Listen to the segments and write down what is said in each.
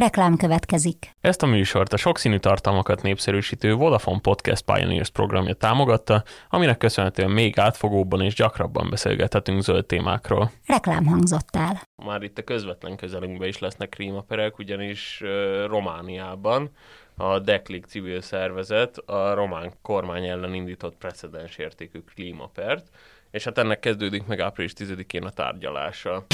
Reklám következik. Ezt a műsort a sokszínű tartalmakat népszerűsítő Vodafone Podcast Pioneers programja támogatta, aminek köszönhetően még átfogóbban és gyakrabban beszélgethetünk zöld témákról. Reklám hangzott el. Már itt a közvetlen közelünkben is lesznek klímaperek, ugyanis uh, Romániában a Deklik civil szervezet a román kormány ellen indított precedens értékű klímapert, és hát ennek kezdődik meg április 10-én a tárgyalása.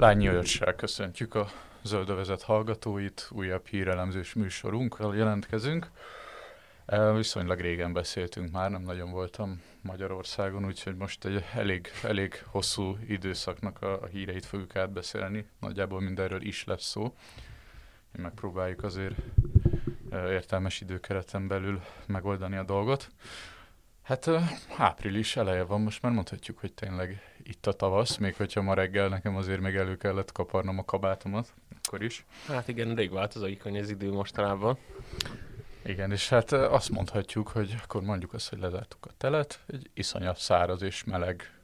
Lányi Őrssel köszöntjük a zöldövezet hallgatóit, újabb hírelemzős műsorunkkal jelentkezünk. Viszonylag régen beszéltünk már, nem nagyon voltam Magyarországon, úgyhogy most egy elég, elég hosszú időszaknak a, a híreit fogjuk átbeszélni. Nagyjából mindenről is lesz szó. Megpróbáljuk azért értelmes időkereten belül megoldani a dolgot. Hát április eleje van, most már mondhatjuk, hogy tényleg itt a tavasz, még hogyha ma reggel nekem azért még elő kellett kaparnom a kabátomat, akkor is. Hát igen, rég változik az idő mostanában. Igen, és hát azt mondhatjuk, hogy akkor mondjuk azt, hogy lezártuk a telet, egy iszonyat száraz és meleg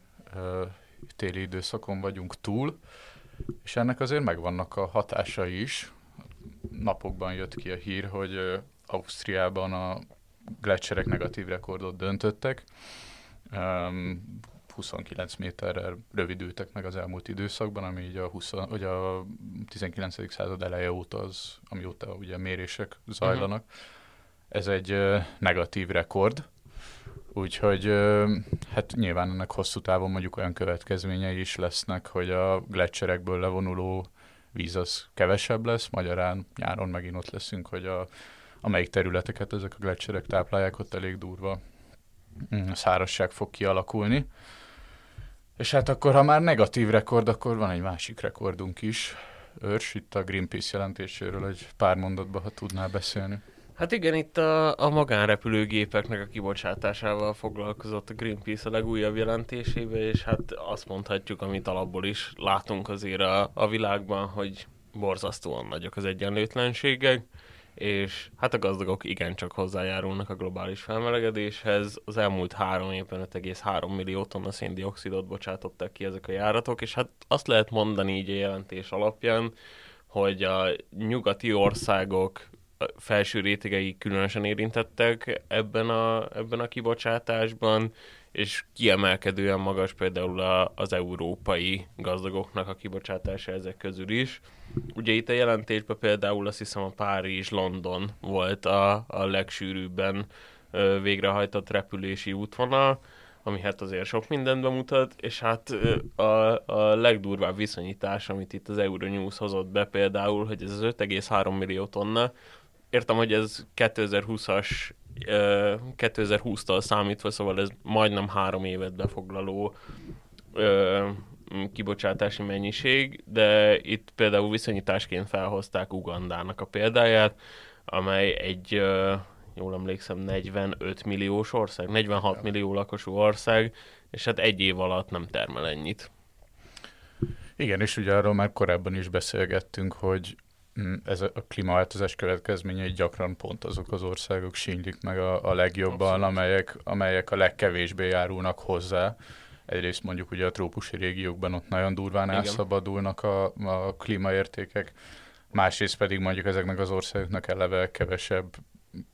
téli időszakon vagyunk túl, és ennek azért megvannak a hatásai is. Napokban jött ki a hír, hogy Ausztriában a gletszerek negatív rekordot döntöttek. Um, 29 méterrel rövidültek meg az elmúlt időszakban, ami így a, 20, vagy a 19. század eleje óta az, amióta ugye mérések zajlanak. Uh-huh. Ez egy negatív rekord, úgyhogy hát nyilván ennek hosszú távon mondjuk olyan következményei is lesznek, hogy a gletszerekből levonuló víz az kevesebb lesz, magyarán nyáron megint ott leszünk, hogy a, amelyik területeket ezek a gletszerek táplálják, ott elég durva mm, szárazság fog kialakulni. És hát akkor, ha már negatív rekord, akkor van egy másik rekordunk is. Őrs, itt a Greenpeace jelentéséről egy pár mondatban, ha tudnál beszélni. Hát igen, itt a, a magánrepülőgépeknek a kibocsátásával foglalkozott a Greenpeace a legújabb jelentésébe, és hát azt mondhatjuk, amit alapból is látunk azért a, a világban, hogy borzasztóan nagyok az egyenlőtlenségek és hát a gazdagok igencsak hozzájárulnak a globális felmelegedéshez. Az elmúlt három évben 5,3 millió tonna széndiokszidot bocsátottak ki ezek a járatok, és hát azt lehet mondani így a jelentés alapján, hogy a nyugati országok felső rétegei különösen érintettek ebben a, ebben a kibocsátásban, és kiemelkedően magas például a, az európai gazdagoknak a kibocsátása ezek közül is. Ugye itt a jelentésben például azt hiszem a Párizs-London volt a, a legsűrűbben ö, végrehajtott repülési útvonal, ami hát azért sok mindent bemutat, és hát a, a legdurvább viszonyítás, amit itt az Euronews hozott be például, hogy ez az 5,3 millió tonna, értem, hogy ez 2020-as 2020-tal számítva, szóval ez majdnem három évet befoglaló kibocsátási mennyiség, de itt például viszonyításként felhozták Ugandának a példáját, amely egy, jól emlékszem, 45 milliós ország, 46 millió lakosú ország, és hát egy év alatt nem termel ennyit. Igen, és ugye arról már korábban is beszélgettünk, hogy ez a klímaváltozás következményei gyakran pont azok az országok sínylik meg a, a legjobban, amelyek, amelyek a legkevésbé járulnak hozzá. Egyrészt mondjuk ugye a trópusi régiókban ott nagyon durván Igen. elszabadulnak a, a klímaértékek, másrészt pedig mondjuk ezeknek az országoknak eleve kevesebb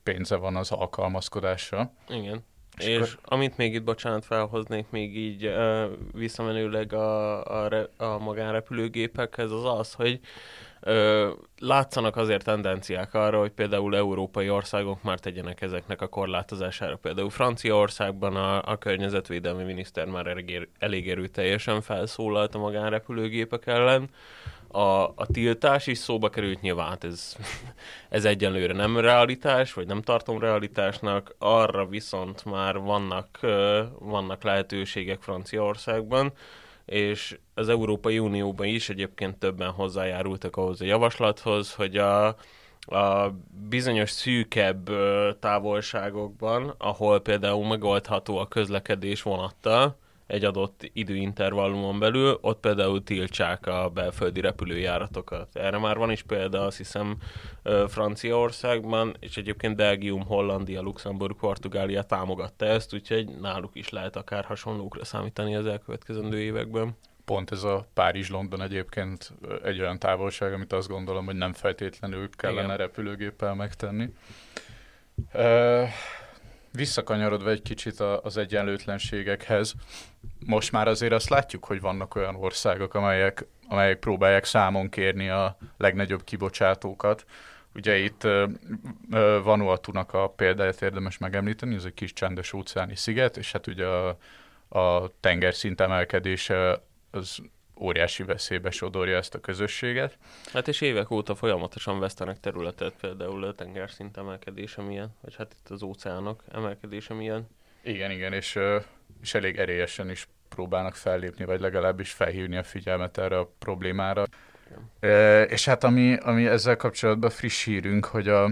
pénze van az alkalmazkodásra. Igen. És, és akkor... amit még itt, bocsánat, felhoznék még így uh, visszamenőleg a, a, a magánrepülőgépekhez, az az, hogy látszanak azért tendenciák arra, hogy például európai országok már tegyenek ezeknek a korlátozására. Például Franciaországban a, a környezetvédelmi miniszter már elég, elég erőteljesen felszólalt a magánrepülőgépek ellen. A, a tiltás is szóba került, nyilván hát ez, ez egyenlőre nem realitás, vagy nem tartom realitásnak, arra viszont már vannak, vannak lehetőségek Franciaországban, és az Európai Unióban is egyébként többen hozzájárultak ahhoz a javaslathoz, hogy a, a bizonyos szűkebb távolságokban, ahol például megoldható a közlekedés vonattal, egy adott időintervallumon belül, ott például tiltsák a belföldi repülőjáratokat. Erre már van is példa, azt hiszem Franciaországban, és egyébként Belgium, Hollandia, Luxemburg, Portugália támogatta ezt, úgyhogy náluk is lehet akár hasonlókra számítani az elkövetkezendő években. pont ez a Párizs-London egyébként egy olyan távolság, amit azt gondolom, hogy nem feltétlenül kellene Igen. repülőgéppel megtenni. Uh, visszakanyarodva egy kicsit az egyenlőtlenségekhez, most már azért azt látjuk, hogy vannak olyan országok, amelyek, amelyek próbálják számon kérni a legnagyobb kibocsátókat. Ugye itt Vanuatu-nak a példáját érdemes megemlíteni, ez egy kis csendes óceáni sziget, és hát ugye a, a tengerszint emelkedése az óriási veszélybe sodorja ezt a közösséget. Hát és évek óta folyamatosan vesztenek területet, például a tengerszint emelkedése milyen, vagy hát itt az óceánok emelkedése milyen. Igen, igen, és, és elég erélyesen is próbálnak fellépni, vagy legalábbis felhívni a figyelmet erre a problémára. E, és hát ami, ami ezzel kapcsolatban friss hírünk, hogy a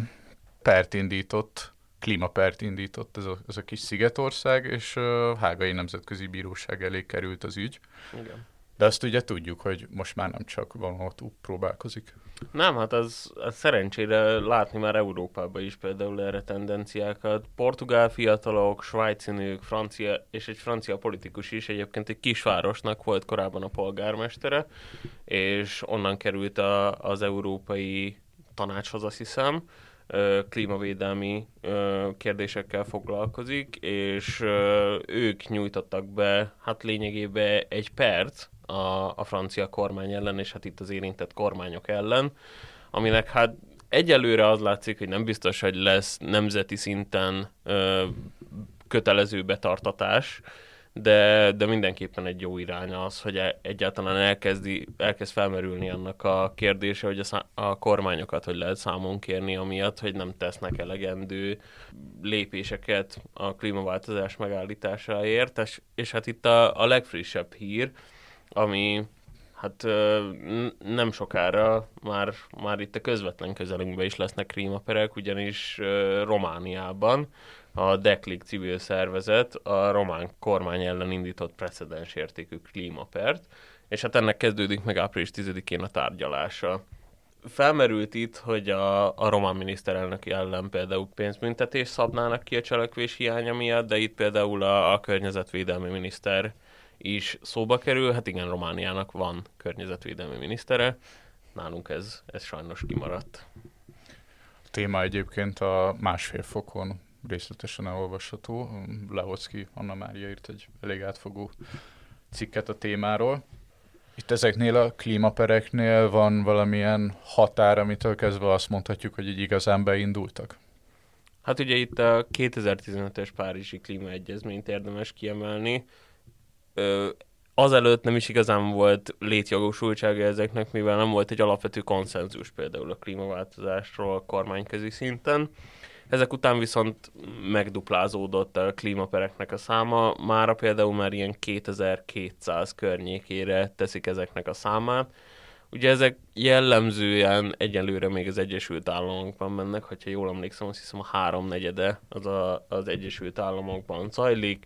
pert indított, klímapert indított ez a, ez a kis szigetország, és a Hágai Nemzetközi Bíróság elé került az ügy. Igen. De azt ugye tudjuk, hogy most már nem csak Vanuatu próbálkozik. Nem, hát az, az szerencsére látni már Európában is például erre tendenciákat. Portugál fiatalok, svájci nők, francia, és egy francia politikus is, egyébként egy kisvárosnak volt korábban a polgármestere, és onnan került a, az európai tanácshoz, azt hiszem, klímavédelmi kérdésekkel foglalkozik, és ők nyújtottak be, hát lényegében egy perc, a, a francia kormány ellen, és hát itt az érintett kormányok ellen, aminek hát egyelőre az látszik, hogy nem biztos, hogy lesz nemzeti szinten ö, kötelező betartatás, de, de mindenképpen egy jó irány az, hogy e, egyáltalán elkezdi, elkezd felmerülni annak a kérdése, hogy a, szá- a kormányokat hogy lehet számon kérni, amiatt, hogy nem tesznek elegendő lépéseket a klímaváltozás megállításáért, és, és hát itt a, a legfrissebb hír, ami hát nem sokára már, már itt a közvetlen közelünkben is lesznek krímaperek, ugyanis Romániában a Deklik civil szervezet a román kormány ellen indított precedens értékű klímapert, és hát ennek kezdődik meg április 10-én a tárgyalása. Felmerült itt, hogy a, a román miniszterelnök ellen például pénzbüntetés szabnának ki a cselekvés hiánya miatt, de itt például a, a környezetvédelmi miniszter is szóba kerül. Hát igen, Romániának van környezetvédelmi minisztere, nálunk ez, ez sajnos kimaradt. A téma egyébként a másfél fokon részletesen elolvasható. Leocki Anna Mária írt egy elég átfogó cikket a témáról. Itt ezeknél a klímapereknél van valamilyen határ, amitől kezdve azt mondhatjuk, hogy így igazán beindultak? Hát ugye itt a 2015-es Párizsi Klímaegyezményt érdemes kiemelni, azelőtt nem is igazán volt létjogosultsága ezeknek, mivel nem volt egy alapvető konszenzus például a klímaváltozásról a kormányközi szinten. Ezek után viszont megduplázódott a klímapereknek a száma, mára például már ilyen 2200 környékére teszik ezeknek a számát. Ugye ezek jellemzően egyelőre még az Egyesült Államokban mennek, hogyha jól emlékszem, azt hiszem a háromnegyede az a, az Egyesült Államokban zajlik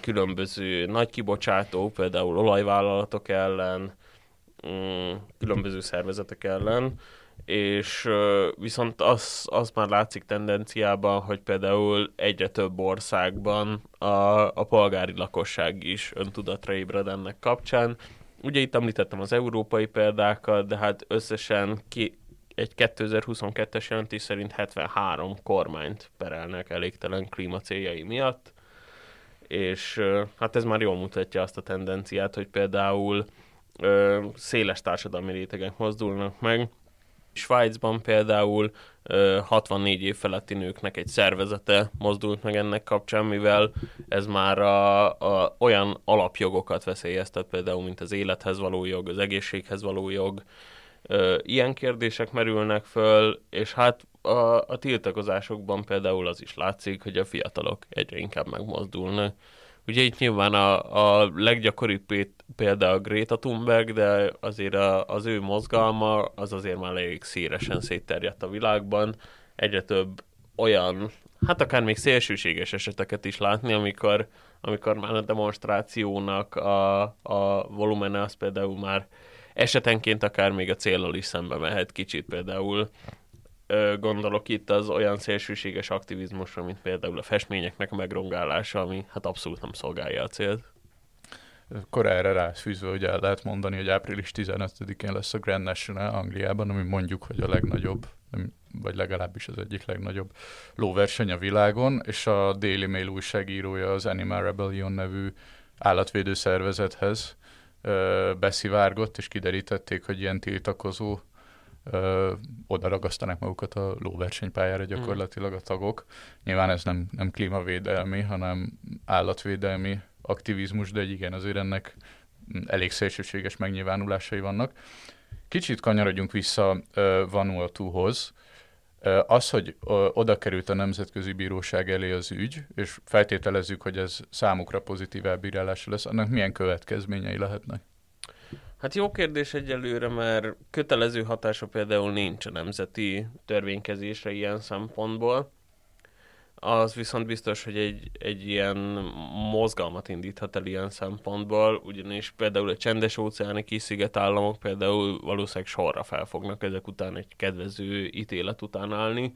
különböző nagy kibocsátó, például olajvállalatok ellen, mm, különböző szervezetek ellen, és viszont az, az már látszik tendenciában, hogy például egyre több országban a, a polgári lakosság is öntudatra ébred ennek kapcsán. Ugye itt említettem az európai példákat, de hát összesen ki, egy 2022-es jelentés szerint 73 kormányt perelnek elégtelen klímacéljai miatt, és hát ez már jól mutatja azt a tendenciát, hogy például ö, széles társadalmi rétegek mozdulnak meg. Svájcban például ö, 64 év feletti nőknek egy szervezete mozdult meg ennek kapcsán, mivel ez már a, a, olyan alapjogokat veszélyeztet, például mint az élethez való jog, az egészséghez való jog, ilyen kérdések merülnek föl, és hát a, a tiltakozásokban például az is látszik, hogy a fiatalok egyre inkább megmozdulnak. Ugye itt nyilván a, a leggyakoribb példa a Greta Thunberg, de azért a, az ő mozgalma az azért már elég szélesen szétterjedt a világban. Egyre több olyan, hát akár még szélsőséges eseteket is látni, amikor, amikor már a demonstrációnak a, a volumene az például már esetenként akár még a célral is szembe mehet kicsit, például gondolok itt az olyan szélsőséges aktivizmusra, mint például a festményeknek a megrongálása, ami hát abszolút nem szolgálja a célt. Erre ráfűzve, hogy el lehet mondani, hogy április 15-én lesz a Grand National Angliában, ami mondjuk, hogy a legnagyobb, vagy legalábbis az egyik legnagyobb lóverseny a világon, és a Daily Mail újságírója az Animal Rebellion nevű állatvédő szervezethez beszivárgott, és kiderítették, hogy ilyen tiltakozó ö, oda ragasztanak magukat a lóversenypályára gyakorlatilag a tagok. Nyilván ez nem, nem klímavédelmi, hanem állatvédelmi aktivizmus, de igen, azért ennek elég szélsőséges megnyilvánulásai vannak. Kicsit kanyarodjunk vissza uh, Vanuatuhoz. Az, hogy oda került a Nemzetközi Bíróság elé az ügy, és feltételezzük, hogy ez számukra pozitív elbírálás lesz, annak milyen következményei lehetnek? Hát jó kérdés egyelőre, mert kötelező hatása például nincs a nemzeti törvénykezésre ilyen szempontból. Az viszont biztos, hogy egy, egy ilyen mozgalmat indíthat el ilyen szempontból, ugyanis például a csendes óceáni kis államok például valószínűleg sorra fel fognak ezek után egy kedvező ítélet után állni,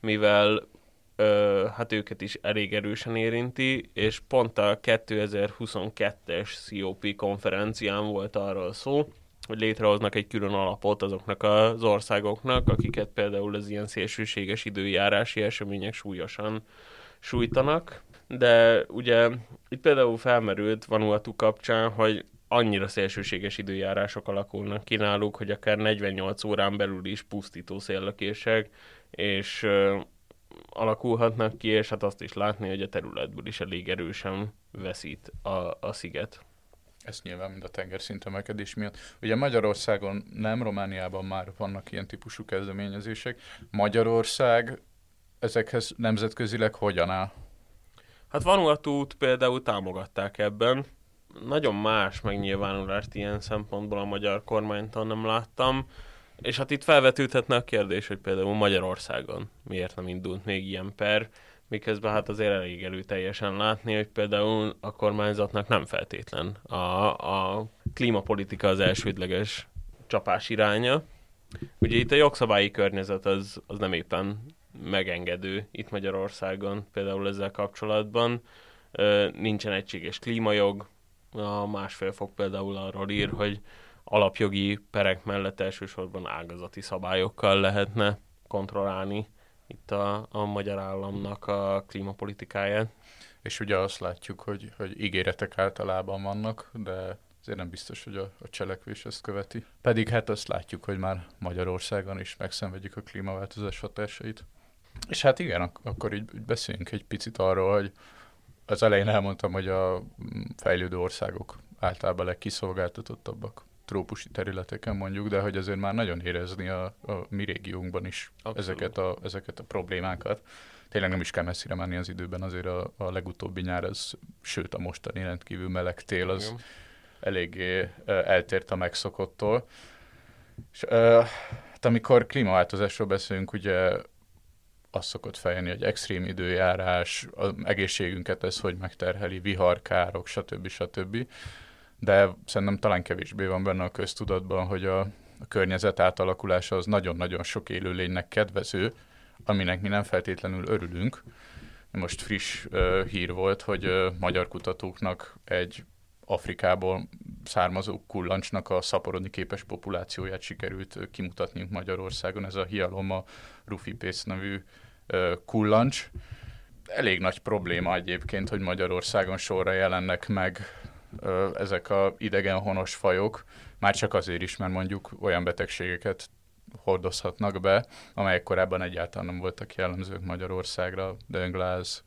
mivel ö, hát őket is elég erősen érinti, és pont a 2022-es COP konferencián volt arról szó, hogy létrehoznak egy külön alapot azoknak az országoknak, akiket például az ilyen szélsőséges időjárási események súlyosan sújtanak, de ugye itt például felmerült Vanuatu kapcsán, hogy annyira szélsőséges időjárások alakulnak ki náluk, hogy akár 48 órán belül is pusztító széllökések, és alakulhatnak ki, és hát azt is látni, hogy a területből is elég erősen veszít a, a sziget. Ez nyilván mind a tengerszint emelkedés miatt. Ugye Magyarországon nem, Romániában már vannak ilyen típusú kezdeményezések. Magyarország ezekhez nemzetközileg hogyan áll? Hát Vanuatu-t például támogatták ebben. Nagyon más megnyilvánulást ilyen szempontból a magyar kormánytól nem láttam. És hát itt felvetődhetne a kérdés, hogy például Magyarországon miért nem indult még ilyen per, miközben hát azért elég előteljesen látni, hogy például a kormányzatnak nem feltétlen a, a klímapolitika az elsődleges csapás iránya. Ugye itt a jogszabályi környezet az, az nem éppen megengedő itt Magyarországon például ezzel kapcsolatban. Nincsen egységes klímajog, a másfél fok például arról ír, hogy alapjogi perek mellett elsősorban ágazati szabályokkal lehetne kontrollálni itt a, a magyar államnak a klímapolitikáját. És ugye azt látjuk, hogy, hogy ígéretek általában vannak, de azért nem biztos, hogy a, a cselekvés ezt követi. Pedig hát azt látjuk, hogy már Magyarországon is megszenvedjük a klímaváltozás hatásait. És hát igen, ak- akkor így, így beszéljünk egy picit arról, hogy az elején elmondtam, hogy a fejlődő országok általában legkiszolgáltatottabbak trópusi területeken mondjuk, de hogy azért már nagyon érezni a, a mi régiónkban is ezeket a, ezeket a problémákat. Tényleg nem is kell messzire menni az időben, azért a, a legutóbbi nyár, az, sőt a mostani rendkívül meleg tél, az Igen. eléggé eltért a megszokottól. És hát amikor klímaváltozásról beszélünk, ugye azt szokott fejeni, hogy extrém időjárás, az egészségünket ez hogy megterheli, viharkárok, stb. stb de szerintem talán kevésbé van benne a köztudatban, hogy a, a környezet átalakulása az nagyon-nagyon sok élőlénynek kedvező, aminek mi nem feltétlenül örülünk. Most friss uh, hír volt, hogy uh, magyar kutatóknak egy Afrikából származó kullancsnak a szaporodni képes populációját sikerült uh, kimutatniuk Magyarországon. Ez a Hialoma rufipész nevű uh, kullancs. Elég nagy probléma egyébként, hogy Magyarországon sorra jelennek meg ezek a idegen honos fajok, már csak azért is, mert mondjuk olyan betegségeket hordozhatnak be, amelyek korábban egyáltalán nem voltak jellemzők Magyarországra, döngláz,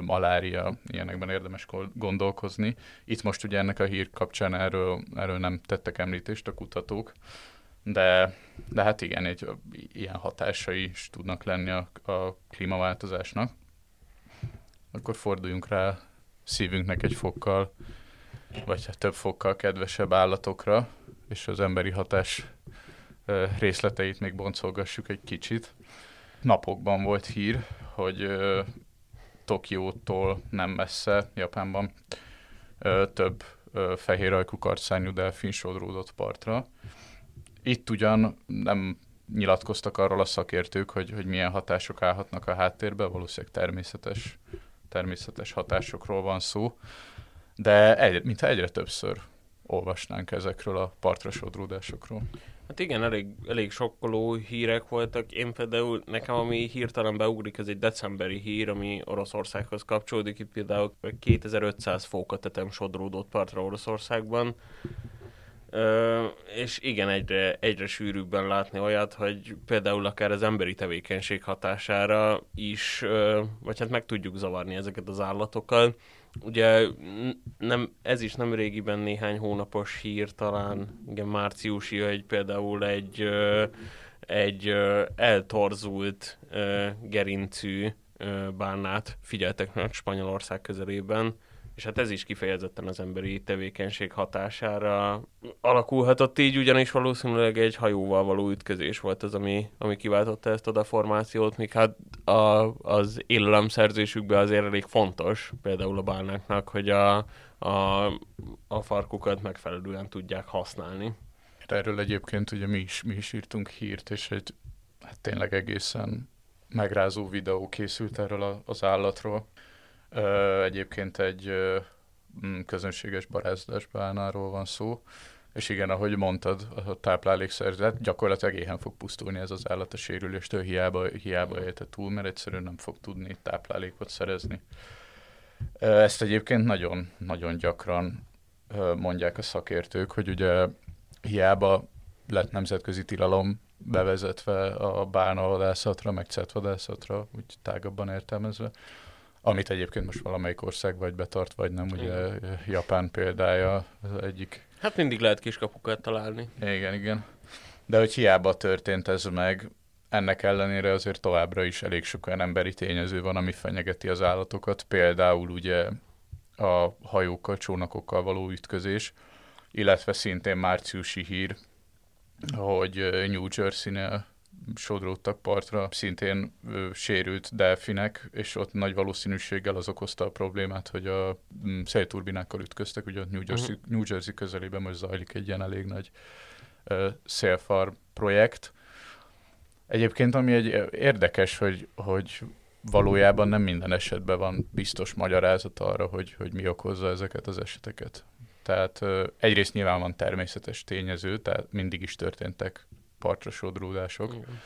malária, ilyenekben érdemes gondolkozni. Itt most ugye ennek a hír kapcsán erről, erről nem tettek említést a kutatók, de, de hát igen, egy, ilyen hatásai is tudnak lenni a, a klímaváltozásnak. Akkor forduljunk rá szívünknek egy fokkal vagy hát több fokkal kedvesebb állatokra, és az emberi hatás részleteit még boncolgassuk egy kicsit. Napokban volt hír, hogy Tokiótól nem messze, Japánban több fehér ajkú karcányú delfin sodródott partra. Itt ugyan nem nyilatkoztak arról a szakértők, hogy, hogy milyen hatások állhatnak a háttérbe, valószínűleg természetes, természetes hatásokról van szó, de egy, mintha egyre többször olvasnánk ezekről a partra sodródásokról. Hát igen, elég, elég sokkoló hírek voltak. Én például, nekem ami hirtelen beugrik, ez egy decemberi hír, ami Oroszországhoz kapcsolódik. Itt például 2500 fókatetem sodródott partra Oroszországban. És igen, egyre, egyre sűrűbben látni olyat, hogy például akár az emberi tevékenység hatására is, ö, vagy hát meg tudjuk zavarni ezeket az állatokat. Ugye nem, ez is nem régiben néhány hónapos hír, talán igen, márciusi, hogy például egy, ö, egy ö, eltorzult ö, gerincű ö, bárnát figyeltek meg Spanyolország közelében, és hát ez is kifejezetten az emberi tevékenység hatására alakulhatott így, ugyanis valószínűleg egy hajóval való ütközés volt az, ami, ami kiváltotta ezt a deformációt, míg hát a, az élelemszerzésükben azért elég fontos, például a bálnáknak, hogy a, a, a farkukat megfelelően tudják használni. Erről egyébként ugye mi is, mi is írtunk hírt, és egy hát tényleg egészen megrázó videó készült erről az állatról. Egyébként egy közönséges barázdás bánáról van szó, és igen, ahogy mondtad, a táplálékszerzet gyakorlatilag éhen fog pusztulni ez az állat a sérüléstől, hiába, hiába élte túl, mert egyszerűen nem fog tudni táplálékot szerezni. Ezt egyébként nagyon, nagyon gyakran mondják a szakértők, hogy ugye hiába lett nemzetközi tilalom bevezetve a bánavadászatra, meg cetvadászatra, úgy tágabban értelmezve, amit egyébként most valamelyik ország vagy betart, vagy nem, ugye igen. Japán példája az egyik. Hát mindig lehet kiskapukat találni. Igen, igen. De hogy hiába történt ez meg, ennek ellenére azért továbbra is elég sok olyan emberi tényező van, ami fenyegeti az állatokat, például ugye a hajókkal, csónakokkal való ütközés, illetve szintén márciusi hír, hogy New Jersey-nél sodródtak partra, szintén ö, sérült delfinek, és ott nagy valószínűséggel az okozta a problémát, hogy a m, szélturbinákkal ütköztek, ugye New Jersey, uh-huh. New Jersey közelében most zajlik egy ilyen elég nagy ö, szélfar projekt. Egyébként ami egy érdekes, hogy, hogy valójában nem minden esetben van biztos magyarázat arra, hogy, hogy mi okozza ezeket az eseteket. Tehát egyrészt nyilván van természetes tényező, tehát mindig is történtek partra sodródások. Igen.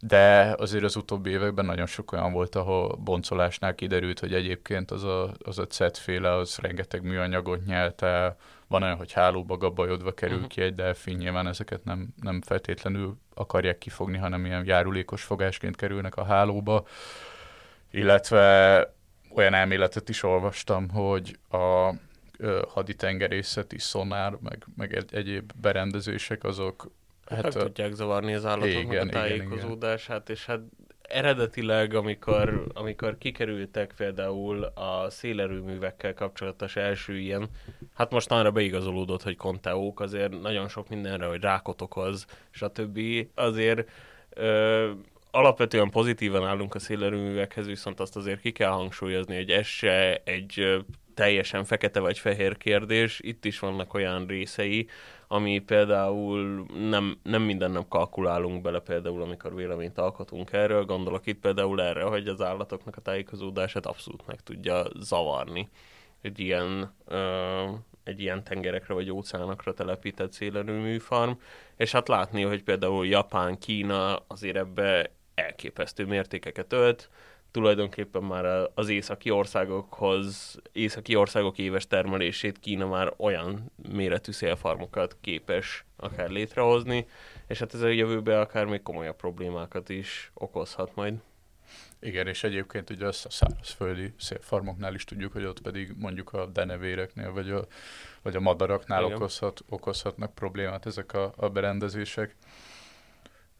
De azért az utóbbi években nagyon sok olyan volt, ahol boncolásnál kiderült, hogy egyébként az a, az a cetféle az rengeteg műanyagot nyelt el, van olyan, hogy hálóba gabajodva kerül uh-huh. ki egy delfin, nyilván ezeket nem, nem feltétlenül akarják kifogni, hanem ilyen járulékos fogásként kerülnek a hálóba. Illetve olyan elméletet is olvastam, hogy a haditengerészeti szonár, meg, meg egy, egyéb berendezések, azok Hát, meg tudják zavarni az állatoknak igen, a tájékozódását, és hát eredetileg, amikor, amikor kikerültek például a szélerőművekkel kapcsolatos első ilyen, hát most arra beigazolódott, hogy konteók, azért nagyon sok mindenre, hogy rákot okoz, stb. Azért ö, alapvetően pozitívan állunk a szélerőművekhez, viszont azt azért ki kell hangsúlyozni, hogy ez se egy teljesen fekete vagy fehér kérdés, itt is vannak olyan részei, ami például nem, nem minden nap kalkulálunk bele, például amikor véleményt alkotunk erről, gondolok itt például erre, hogy az állatoknak a tájékozódását abszolút meg tudja zavarni. Egy ilyen, ö, egy ilyen tengerekre vagy óceánokra telepített szélerőműfarm, és hát látni, hogy például Japán, Kína azért ebbe elképesztő mértékeket ölt, tulajdonképpen már az északi országokhoz, északi országok éves termelését Kína már olyan méretű szélfarmokat képes akár létrehozni, és hát ez a jövőben akár még komolyabb problémákat is okozhat majd. Igen, és egyébként ugye a szárazföldi szélfarmoknál is tudjuk, hogy ott pedig mondjuk a denevéreknél, vagy a, vagy a madaraknál okozhat, okozhatnak problémát ezek a, a berendezések.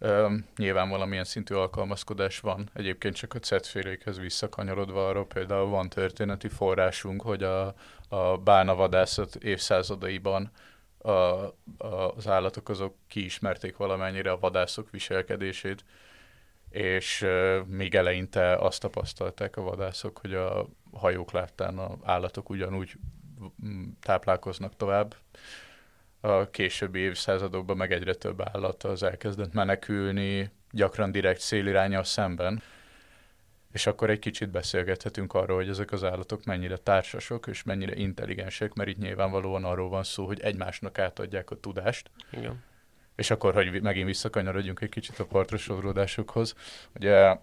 Um, nyilván valamilyen szintű alkalmazkodás van. Egyébként csak a cetfélékhez visszakanyarodva arra például van történeti forrásunk, hogy a, a bánavadászat évszázadaiban a, a, az állatok azok kiismerték valamennyire a vadászok viselkedését, és uh, még eleinte azt tapasztalták a vadászok, hogy a hajók láttán a állatok ugyanúgy táplálkoznak tovább, a későbbi évszázadokban meg egyre több állat az elkezdett menekülni, gyakran direkt szélirányal szemben. és akkor egy kicsit beszélgethetünk arról, hogy ezek az állatok mennyire társasok, és mennyire intelligensek, mert itt nyilvánvalóan arról van szó, hogy egymásnak átadják a tudást. Igen. És akkor, hogy megint visszakanyarodjunk egy kicsit a partra sodródásokhoz, ugye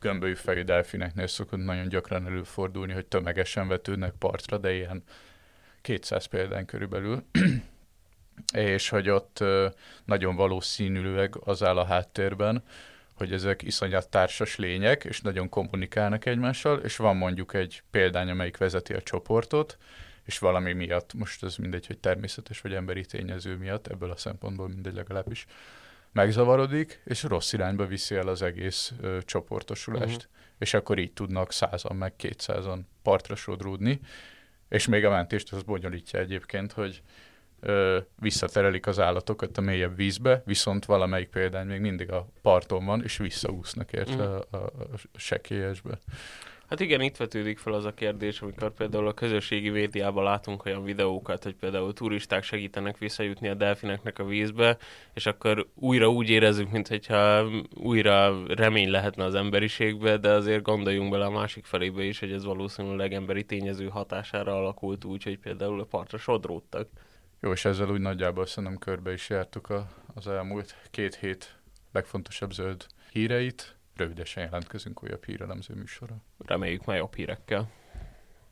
gömbölyű fejű delfineknél szokott nagyon gyakran előfordulni, hogy tömegesen vetődnek partra, de ilyen 200 példány körülbelül, és hogy ott nagyon valószínűleg az áll a háttérben, hogy ezek iszonyat társas lények, és nagyon kommunikálnak egymással, és van mondjuk egy példány, amelyik vezeti a csoportot, és valami miatt, most ez mindegy, hogy természetes vagy emberi tényező miatt, ebből a szempontból mindegy legalábbis, megzavarodik, és rossz irányba viszi el az egész ö, csoportosulást. Uh-huh. És akkor így tudnak százan meg kétszázan partra sodródni, és még a mentést az bonyolítja egyébként, hogy ö, visszaterelik az állatokat a mélyebb vízbe, viszont valamelyik példány még mindig a parton van, és visszaúsznak érte mm. a, a, a sekélyesbe. Hát igen, itt vetődik fel az a kérdés, amikor például a közösségi médiában látunk olyan videókat, hogy például turisták segítenek visszajutni a delfineknek a vízbe, és akkor újra úgy érezzük, mintha újra remény lehetne az emberiségbe, de azért gondoljunk bele a másik felébe is, hogy ez valószínűleg emberi tényező hatására alakult úgy, hogy például a partra sodródtak. Jó, és ezzel úgy nagyjából szerintem körbe is jártuk a, az elmúlt két hét legfontosabb zöld híreit. Rövidesen jelentkezünk újabb hírelemző műsorra. Reméljük már jobb hírekkel.